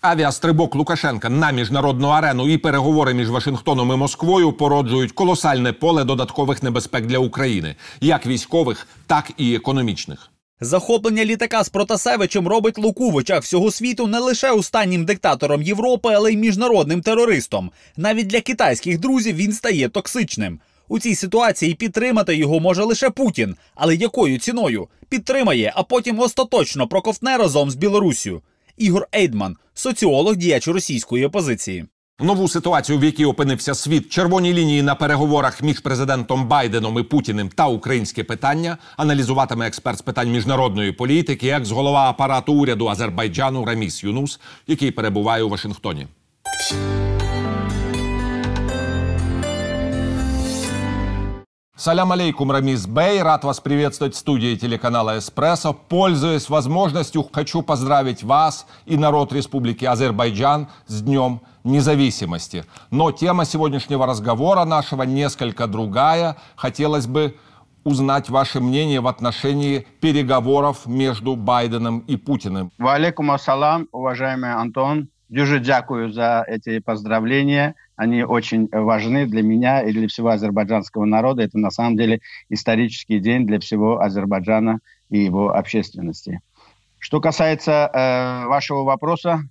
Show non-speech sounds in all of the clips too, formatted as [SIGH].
Авіастрибок Лукашенка на міжнародну арену і переговори між Вашингтоном і Москвою породжують колосальне поле додаткових небезпек для України, як військових, так і економічних. Захоплення літака з Протасевичем робить Луку в очах всього світу не лише останнім диктатором Європи, але й міжнародним терористом. Навіть для китайських друзів він стає токсичним. У цій ситуації підтримати його може лише Путін, але якою ціною підтримає, а потім остаточно проковтне разом з Білоруссю. Ігор Ейдман, соціолог, діяч російської опозиції. Нову ситуацію, в якій опинився світ, червоні лінії на переговорах між президентом Байденом і Путіним та українське питання аналізуватиме експерт з питань міжнародної політики, екс-голова апарату уряду Азербайджану Раміс Юнус, який перебуває у Вашингтоні. Салям алейкум, Рамис Бей. Рад вас приветствовать в студии телеканала «Эспрессо». Пользуясь возможностью, хочу поздравить вас и народ Республики Азербайджан с Днем независимости. Но тема сегодняшнего разговора нашего несколько другая. Хотелось бы узнать ваше мнение в отношении переговоров между Байденом и Путиным. Валейкум ассалам, уважаемый Антон. Дуже дякую за эти поздравления. Они очень важны для меня и для всего азербайджанского народа. Это на самом деле исторический день для всего Азербайджана и его общественности. Что касается э, вашего вопроса,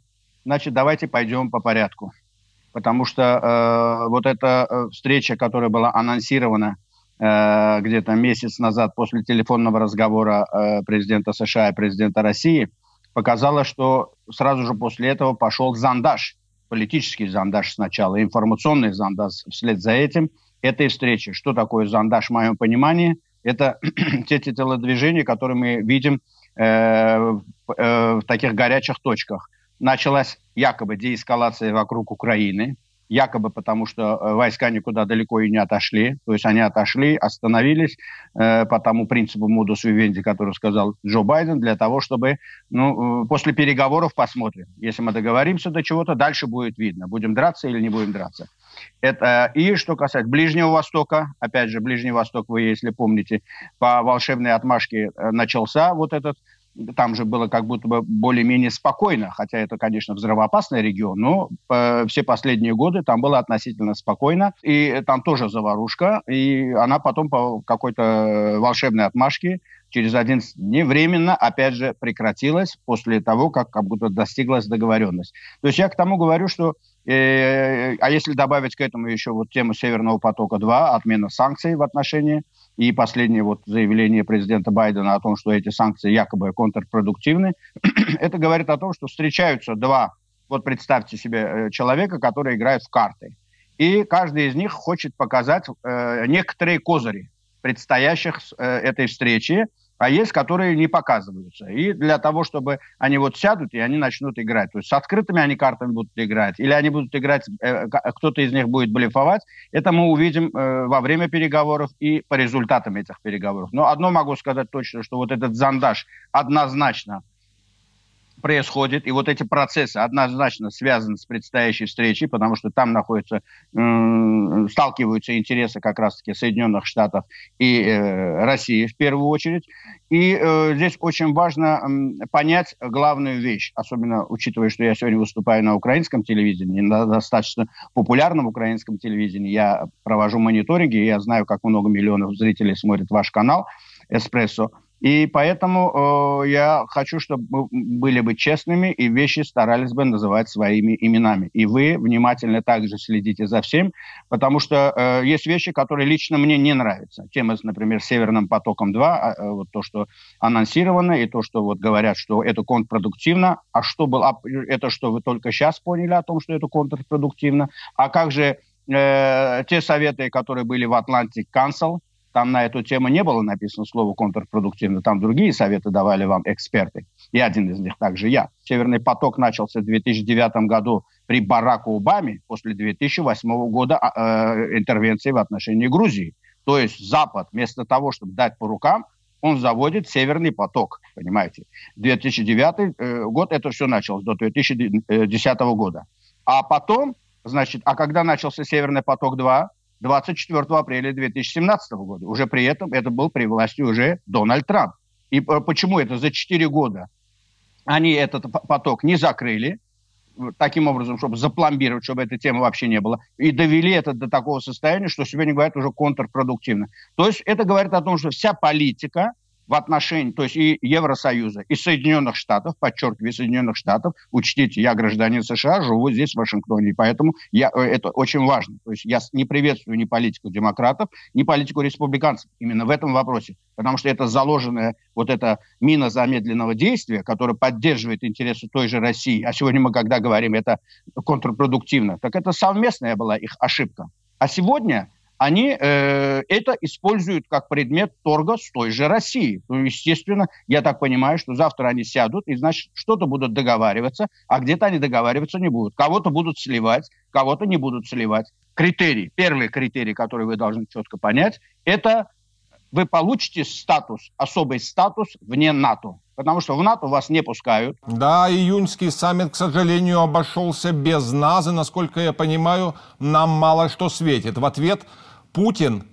значит, давайте пойдем по порядку. Потому что э, вот эта э, встреча, которая была анонсирована э, где-то месяц назад после телефонного разговора э, президента США и президента России – показало, что сразу же после этого пошел зандаш, политический зандаш сначала, информационный зандаш вслед за этим этой встречи. Что такое зандаш, в моем понимании? Это [CLEARS THROAT] те телодвижения, которые мы видим э, э, в таких горячих точках. Началась якобы деэскалация вокруг Украины, якобы потому, что э, войска никуда далеко и не отошли. То есть они отошли, остановились э, по тому принципу модус вивенди, который сказал Джо Байден, для того, чтобы ну, э, после переговоров посмотрим. Если мы договоримся до чего-то, дальше будет видно, будем драться или не будем драться. Это, и что касается Ближнего Востока, опять же, Ближний Восток, вы, если помните, по волшебной отмашке э, начался вот этот там же было как будто бы более-менее спокойно, хотя это, конечно, взрывоопасный регион, но э, все последние годы там было относительно спокойно, и там тоже заварушка, и она потом по какой-то волшебной отмашке через 11 дней временно, опять же, прекратилась после того, как как будто достиглась договоренность. То есть я к тому говорю, что э, а если добавить к этому еще вот тему Северного потока-2, отмена санкций в отношении и последнее вот заявление президента Байдена о том, что эти санкции якобы контрпродуктивны, [CLEARS THROAT] это говорит о том, что встречаются два, вот представьте себе э, человека, который играет в карты. И каждый из них хочет показать э, некоторые козыри предстоящих э, этой встречи, а есть, которые не показываются. И для того, чтобы они вот сядут, и они начнут играть. То есть с открытыми они картами будут играть, или они будут играть, э, кто-то из них будет блефовать, это мы увидим э, во время переговоров и по результатам этих переговоров. Но одно могу сказать точно, что вот этот зандаж однозначно происходит, и вот эти процессы однозначно связаны с предстоящей встречей, потому что там находятся, э, сталкиваются интересы как раз-таки Соединенных Штатов и э, России в первую очередь. И э, здесь очень важно э, понять главную вещь, особенно учитывая, что я сегодня выступаю на украинском телевидении, на достаточно популярном украинском телевидении. Я провожу мониторинги, я знаю, как много миллионов зрителей смотрят ваш канал «Эспрессо». И поэтому э, я хочу, чтобы мы были бы честными и вещи старались бы называть своими именами. И вы внимательно также следите за всем, потому что э, есть вещи, которые лично мне не нравятся. Тема, например, Северным потоком-2, а, э, вот то, что анонсировано, и то, что вот говорят, что это контрпродуктивно. А что было? А это что вы только сейчас поняли о том, что это контрпродуктивно? А как же э, те советы, которые были в Atlantic Council, там на эту тему не было написано слово контрпродуктивно, там другие советы давали вам эксперты. И один из них также я. Северный поток начался в 2009 году при Бараку Обаме после 2008 года а, э, интервенции в отношении Грузии. То есть Запад вместо того, чтобы дать по рукам, он заводит Северный поток, понимаете. 2009 э, год это все началось, до 2010 года. А потом, значит, а когда начался Северный поток-2, 24 апреля 2017 года. Уже при этом это был при власти уже Дональд Трамп. И почему это за 4 года они этот поток не закрыли, таким образом, чтобы запломбировать, чтобы этой темы вообще не было, и довели это до такого состояния, что сегодня говорят уже контрпродуктивно. То есть это говорит о том, что вся политика, в отношении, то есть и Евросоюза, и Соединенных Штатов, подчеркиваю, Соединенных Штатов, учтите, я гражданин США, живу здесь, в Вашингтоне, и поэтому я, э, это очень важно. То есть я не приветствую ни политику демократов, ни политику республиканцев именно в этом вопросе, потому что это заложенная вот эта мина замедленного действия, которая поддерживает интересы той же России, а сегодня мы когда говорим, это контрпродуктивно, так это совместная была их ошибка. А сегодня они э, это используют как предмет торга с той же Россией. Ну, естественно, я так понимаю, что завтра они сядут и, значит, что-то будут договариваться, а где-то они договариваться не будут. Кого-то будут сливать, кого-то не будут сливать. Критерий, первый критерий, который вы должны четко понять, это вы получите статус, особый статус вне НАТО. Потому что в НАТО вас не пускают. Да, июньский саммит, к сожалению, обошелся без нас. Насколько я понимаю, нам мало что светит. В ответ Путин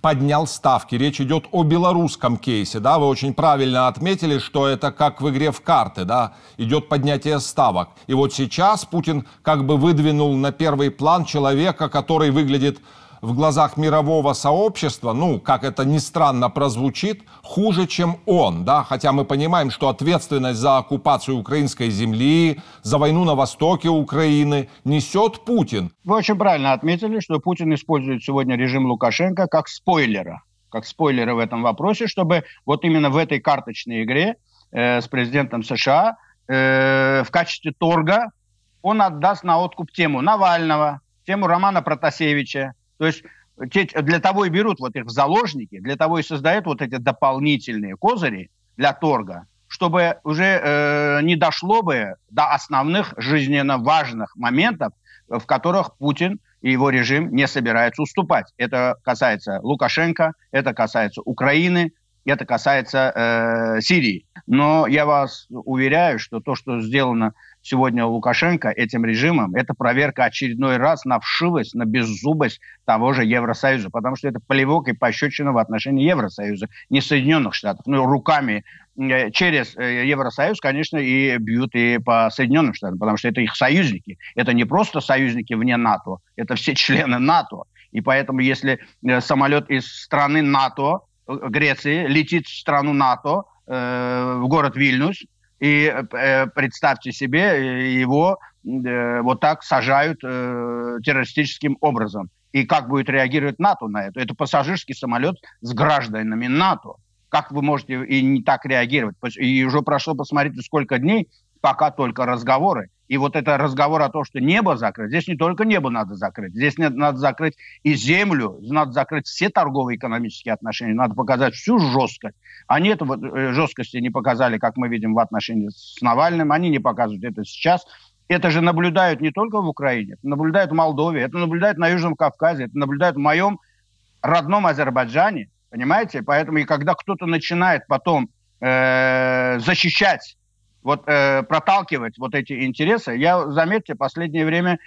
поднял ставки. Речь идет о белорусском кейсе, да, вы очень правильно отметили, что это как в игре в карты, да, идет поднятие ставок. И вот сейчас Путин как бы выдвинул на первый план человека, который выглядит в глазах мирового сообщества, ну, как это ни странно прозвучит, хуже, чем он, да, хотя мы понимаем, что ответственность за оккупацию украинской земли, за войну на востоке Украины несет Путин. Вы очень правильно отметили, что Путин использует сегодня режим Лукашенко как спойлера, как спойлера в этом вопросе, чтобы вот именно в этой карточной игре э, с президентом США э, в качестве торга он отдаст на откуп тему Навального, тему Романа Протасевича, то есть для того и берут вот их в заложники, для того и создают вот эти дополнительные козыри для торга, чтобы уже э, не дошло бы до основных жизненно важных моментов, в которых Путин и его режим не собирается уступать. Это касается Лукашенко, это касается Украины, это касается э, Сирии. Но я вас уверяю, что то, что сделано сегодня Лукашенко этим режимом, это проверка очередной раз на вшивость, на беззубость того же Евросоюза, потому что это плевок и пощечина в отношении Евросоюза, не Соединенных Штатов. Ну, руками э, через э, Евросоюз, конечно, и бьют и по Соединенным Штатам, потому что это их союзники. Это не просто союзники вне НАТО, это все члены НАТО. И поэтому, если э, самолет из страны НАТО, Греции, летит в страну НАТО, в город Вильнюс, и э, представьте себе, э, его э, вот так сажают э, террористическим образом. И как будет реагировать НАТО на это? Это пассажирский самолет с гражданами НАТО. Как вы можете и не так реагировать? И уже прошло, посмотрите, сколько дней, пока только разговоры. И вот это разговор о том, что небо закрыть, здесь не только небо надо закрыть, здесь надо закрыть и землю, надо закрыть все торговые экономические отношения, надо показать всю жесткость. Они эту вот э, жесткости не показали, как мы видим в отношении с Навальным, они не показывают это сейчас. Это же наблюдают не только в Украине, это наблюдают в Молдове, это наблюдают на Южном Кавказе, это наблюдают в моем родном Азербайджане, понимаете? Поэтому и когда кто-то начинает потом э, защищать вот э, проталкивать вот эти интересы. Я, заметьте, последнее время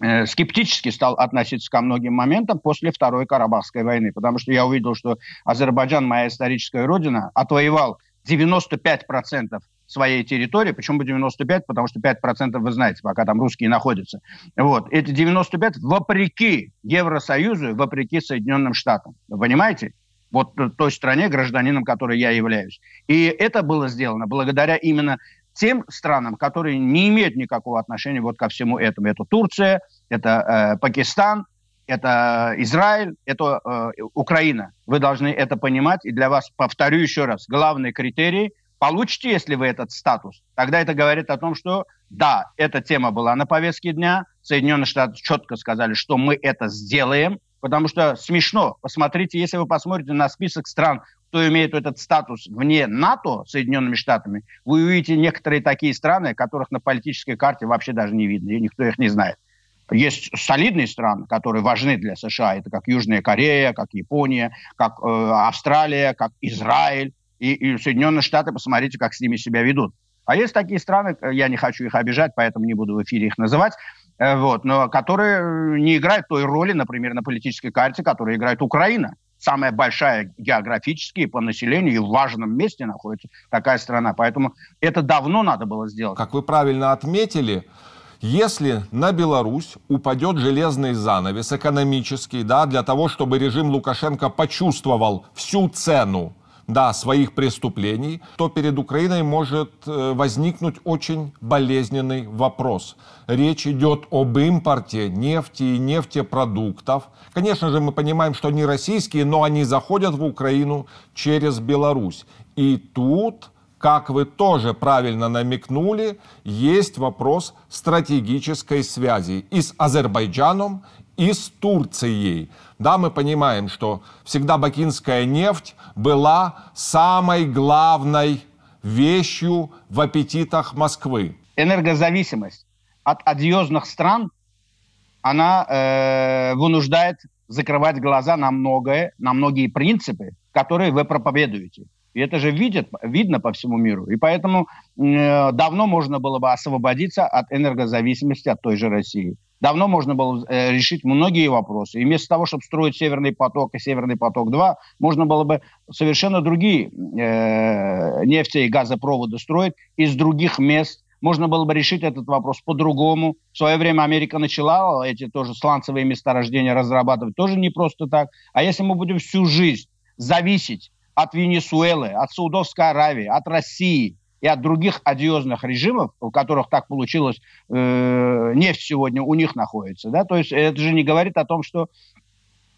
э, скептически стал относиться ко многим моментам после Второй Карабахской войны, потому что я увидел, что Азербайджан, моя историческая родина, отвоевал 95% своей территории, почему 95? Потому что 5% вы знаете, пока там русские находятся. Вот. Эти 95 вопреки Евросоюзу, вопреки Соединенным Штатам. Вы понимаете? вот той стране, гражданином которой я являюсь. И это было сделано благодаря именно тем странам, которые не имеют никакого отношения вот ко всему этому. Это Турция, это э, Пакистан, это Израиль, это э, Украина. Вы должны это понимать. И для вас, повторю еще раз, главный критерий – получите, если вы этот статус, тогда это говорит о том, что да, эта тема была на повестке дня, Соединенные Штаты четко сказали, что мы это сделаем, потому что смешно. Посмотрите, если вы посмотрите на список стран, кто имеет этот статус вне НАТО, Соединенными Штатами, вы увидите некоторые такие страны, которых на политической карте вообще даже не видно, и никто их не знает. Есть солидные страны, которые важны для США. Это как Южная Корея, как Япония, как э, Австралия, как Израиль и, и Соединенные Штаты. Посмотрите, как с ними себя ведут. А есть такие страны, я не хочу их обижать, поэтому не буду в эфире их называть, Э, вот, но которые не играют той роли, например, на политической карте, которую играет Украина. Самая большая географически по населению и в важном месте находится такая страна. Поэтому это давно надо было сделать. Как вы правильно отметили, Если на Беларусь упадет железный занавес экономический, да, для того, чтобы режим Лукашенко почувствовал всю цену да, своих преступлений, то перед Украиной может э, возникнуть очень болезненный вопрос. Речь идет об импорте нефти и нефтепродуктов. Конечно же, мы понимаем, что они российские, но они заходят в Украину через Беларусь. И тут как вы тоже правильно намекнули, есть вопрос стратегической связи и с Азербайджаном, и с Турцией. Да, мы понимаем, что всегда бакинская нефть была самой главной вещью в аппетитах Москвы. Энергозависимость от одиозных стран, она э, вынуждает закрывать глаза на многое, на многие принципы, которые вы проповедуете. И это же видят, видно по всему миру. И поэтому э, давно можно было бы освободиться от энергозависимости от той же России. Давно можно было э, решить многие вопросы. И вместо того, чтобы строить Северный поток и Северный поток-2, можно было бы совершенно другие э, нефти и газопроводы строить из других мест. Можно было бы решить этот вопрос по-другому. В свое время Америка начала эти тоже сланцевые месторождения разрабатывать тоже не просто так. А если мы будем всю жизнь зависеть от Венесуэлы, от Саудовской Аравии, от России и от других одиозных режимов, у которых так получилось, э, нефть сегодня у них находится. Да? То есть это же не говорит о том, что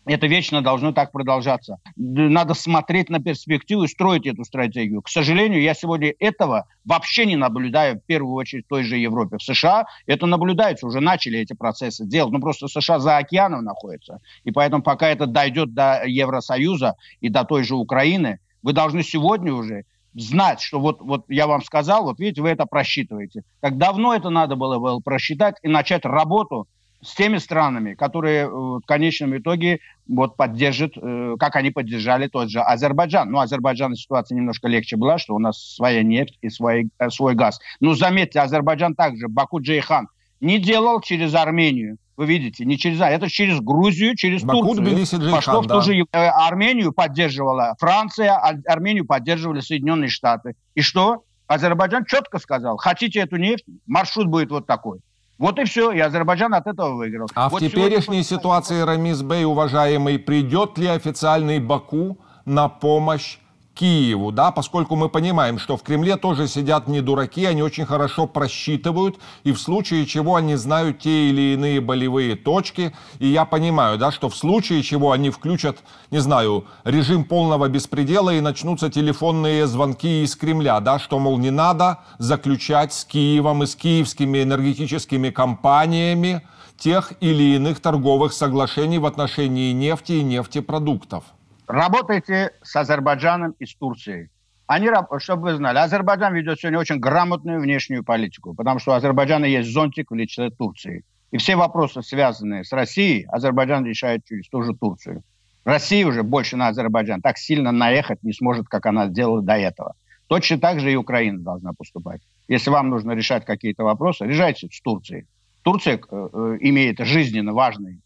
это вечно должно так продолжаться. Надо смотреть на перспективу и строить эту стратегию. К сожалению, я сегодня этого вообще не наблюдаю, в первую очередь, в той же Европе. В США это наблюдается, уже начали эти процессы делать. Ну, просто США за океаном находится. И поэтому пока это дойдет до Евросоюза и до той же Украины, вы должны сегодня уже знать, что вот, вот я вам сказал, вот видите, вы это просчитываете. Как давно это надо было, было просчитать и начать работу с теми странами, которые э, в конечном итоге вот поддержат, э, как они поддержали тот же Азербайджан. Ну, Азербайджан ситуация немножко легче была, что у нас своя нефть и свой, э, свой газ. Но заметьте, Азербайджан также, Баку Джейхан, не делал через Армению. Вы видите, не через а это через Грузию, через Баку, Турцию. Тбилиси, Джейхан, Пошло да. в ту же Армению поддерживала Франция, а Армению поддерживали Соединенные Штаты. И что? Азербайджан четко сказал, хотите эту нефть, маршрут будет вот такой. Вот и все, и Азербайджан от этого выиграл. А вот в теперешней сегодня... ситуации, Рамис Бей, уважаемый, придет ли официальный Баку на помощь Киеву, да, поскольку мы понимаем, что в Кремле тоже сидят не дураки, они очень хорошо просчитывают, и в случае чего они знают те или иные болевые точки, и я понимаю, да, что в случае чего они включат, не знаю, режим полного беспредела и начнутся телефонные звонки из Кремля, да, что, мол, не надо заключать с Киевом и с киевскими энергетическими компаниями тех или иных торговых соглашений в отношении нефти и нефтепродуктов. Работайте с Азербайджаном и с Турцией. Они, чтобы вы знали, Азербайджан ведет сегодня очень грамотную внешнюю политику, потому что у Азербайджана есть зонтик в лице Турции. И все вопросы, связанные с Россией, Азербайджан решает через ту же Турцию. Россия уже больше на Азербайджан так сильно наехать не сможет, как она сделала до этого. Точно так же и Украина должна поступать. Если вам нужно решать какие-то вопросы, решайте с Турцией. Турция э, э, имеет жизненно важные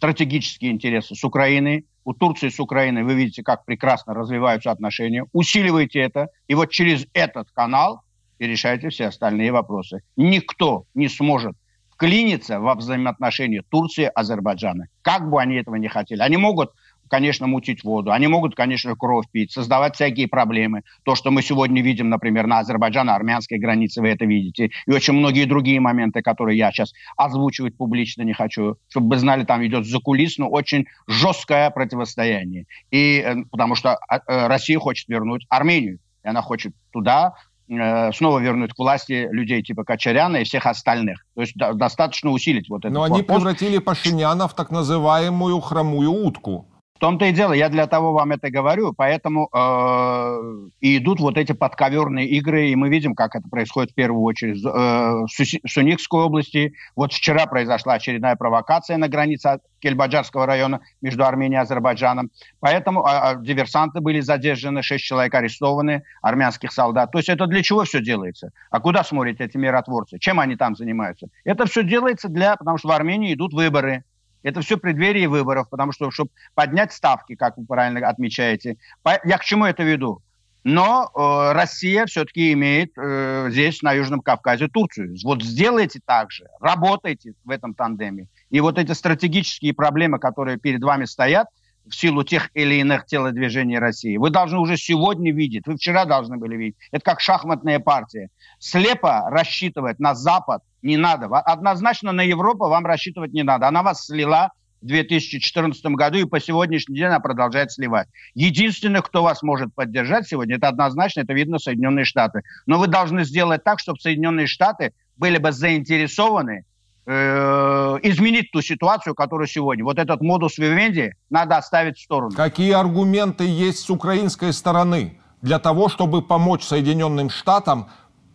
стратегические интересы с Украиной, у Турции с Украиной вы видите, как прекрасно развиваются отношения. Усиливайте это, и вот через этот канал и решайте все остальные вопросы. Никто не сможет вклиниться во взаимоотношения Турции и Азербайджана. Как бы они этого не хотели. Они могут конечно, мутить воду. Они могут, конечно, кровь пить, создавать всякие проблемы. То, что мы сегодня видим, например, на азербайджано-армянской границе, вы это видите. И очень многие другие моменты, которые я сейчас озвучивать публично не хочу. Чтобы вы знали, там идет закулисно очень жесткое противостояние. И, э, потому что а, э, Россия хочет вернуть Армению. И она хочет туда э, снова вернуть к власти людей типа Качаряна и всех остальных. То есть достаточно усилить вот это. Но они превратили Пашиняна в так называемую хромую утку. В том-то и дело, я для того вам это говорю, поэтому э, идут вот эти подковерные игры, и мы видим, как это происходит в первую очередь э, в Суникской области. Вот вчера произошла очередная провокация на границе Кельбаджарского района между Арменией и Азербайджаном. Поэтому э, диверсанты были задержаны, шесть человек арестованы, армянских солдат. То есть это для чего все делается? А куда смотрят эти миротворцы? Чем они там занимаются? Это все делается для, потому что в Армении идут выборы. Это все преддверие выборов, потому что, чтобы поднять ставки, как вы правильно отмечаете. Я к чему это веду? Но э, Россия все-таки имеет э, здесь, на Южном Кавказе, Турцию. Вот сделайте так же, работайте в этом тандеме. И вот эти стратегические проблемы, которые перед вами стоят, в силу тех или иных телодвижений России. Вы должны уже сегодня видеть, вы вчера должны были видеть. Это как шахматная партия. Слепо рассчитывать на Запад не надо. Однозначно на Европу вам рассчитывать не надо. Она вас слила в 2014 году, и по сегодняшний день она продолжает сливать. Единственный, кто вас может поддержать сегодня, это однозначно, это видно Соединенные Штаты. Но вы должны сделать так, чтобы Соединенные Штаты были бы заинтересованы изменить ту ситуацию, которая сегодня. Вот этот модус вивенди надо оставить в сторону. Какие аргументы есть с украинской стороны для того, чтобы помочь Соединенным Штатам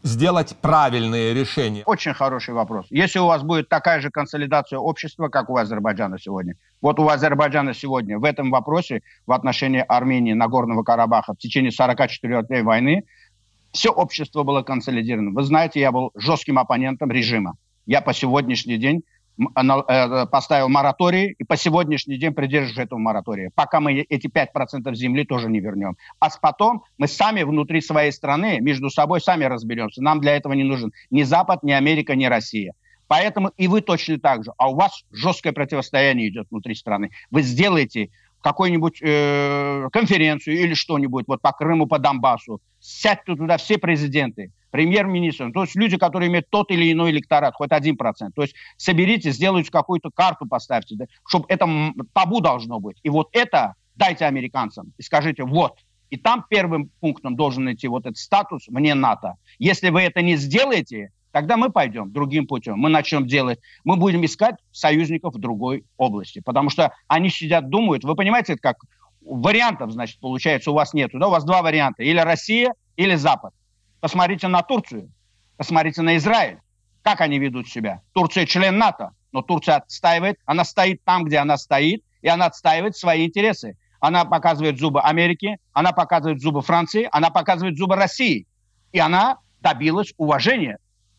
сделать правильные решения? Очень хороший вопрос. Если у вас будет такая же консолидация общества, как у Азербайджана сегодня, вот у Азербайджана сегодня в этом вопросе в отношении Армении, Нагорного Карабаха в течение 44 дней войны все общество было консолидировано. Вы знаете, я был жестким оппонентом режима. Я по сегодняшний день Э, поставил мораторий и по сегодняшний день придерживаюсь этого моратория, пока мы эти 5% земли тоже не вернем. А потом мы сами внутри своей страны между собой сами разберемся. Нам для этого не нужен ни Запад, ни Америка, ни Россия. Поэтому и вы точно так же. А у вас жесткое противостояние идет внутри страны. Вы сделаете какую-нибудь э, конференцию или что-нибудь вот по Крыму, по Донбассу. Сядьте туда все президенты премьер-министром, то есть люди, которые имеют тот или иной электорат, хоть один процент. То есть соберите, сделайте какую-то карту, поставьте, да, чтобы это табу должно быть. И вот это дайте американцам и скажите, вот, и там первым пунктом должен идти вот этот статус «мне НАТО». Если вы это не сделаете, тогда мы пойдем другим путем. Мы начнем делать, мы будем искать союзников в другой области. Потому что они сидят, думают, вы понимаете, это как вариантов, значит, получается, у вас нету. Да? У вас два варианта. Или Россия, или Запад. Посмотрите на Турцию, посмотрите на Израиль. Как они ведут себя? Турция член НАТО, но Турция отстаивает, она стоит там, где она стоит, и она отстаивает свои интересы. Она показывает зубы Америки, она показывает зубы Франции, она показывает зубы России. И она добилась уважения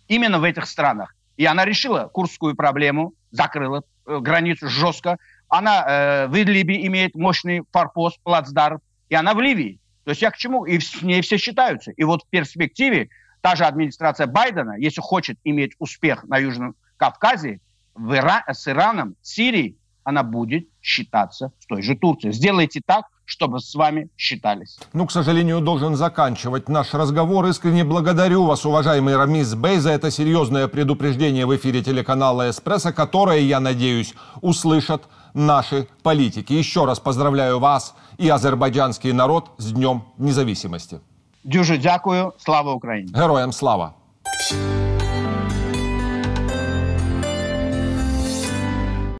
именно в этих странах. И она решила курскую проблему, закрыла э, границу жестко. Она э, в Идлибе имеет мощный форпост, плацдарм, и она в Ливии. То есть я к чему? И с ней все считаются. И вот в перспективе та же администрация Байдена, если хочет иметь успех на Южном Кавказе, в Ира... с Ираном, Сирией, она будет считаться с той же Турцией. Сделайте так, чтобы с вами считались. Ну, к сожалению, должен заканчивать наш разговор. Искренне благодарю вас, уважаемый Рамис Бей, за это серьезное предупреждение в эфире телеканала «Эспрессо», которое, я надеюсь, услышат наши политики. Еще раз поздравляю вас и азербайджанский народ с Днем Независимости. Дуже дякую. Слава Україні! Героям слава!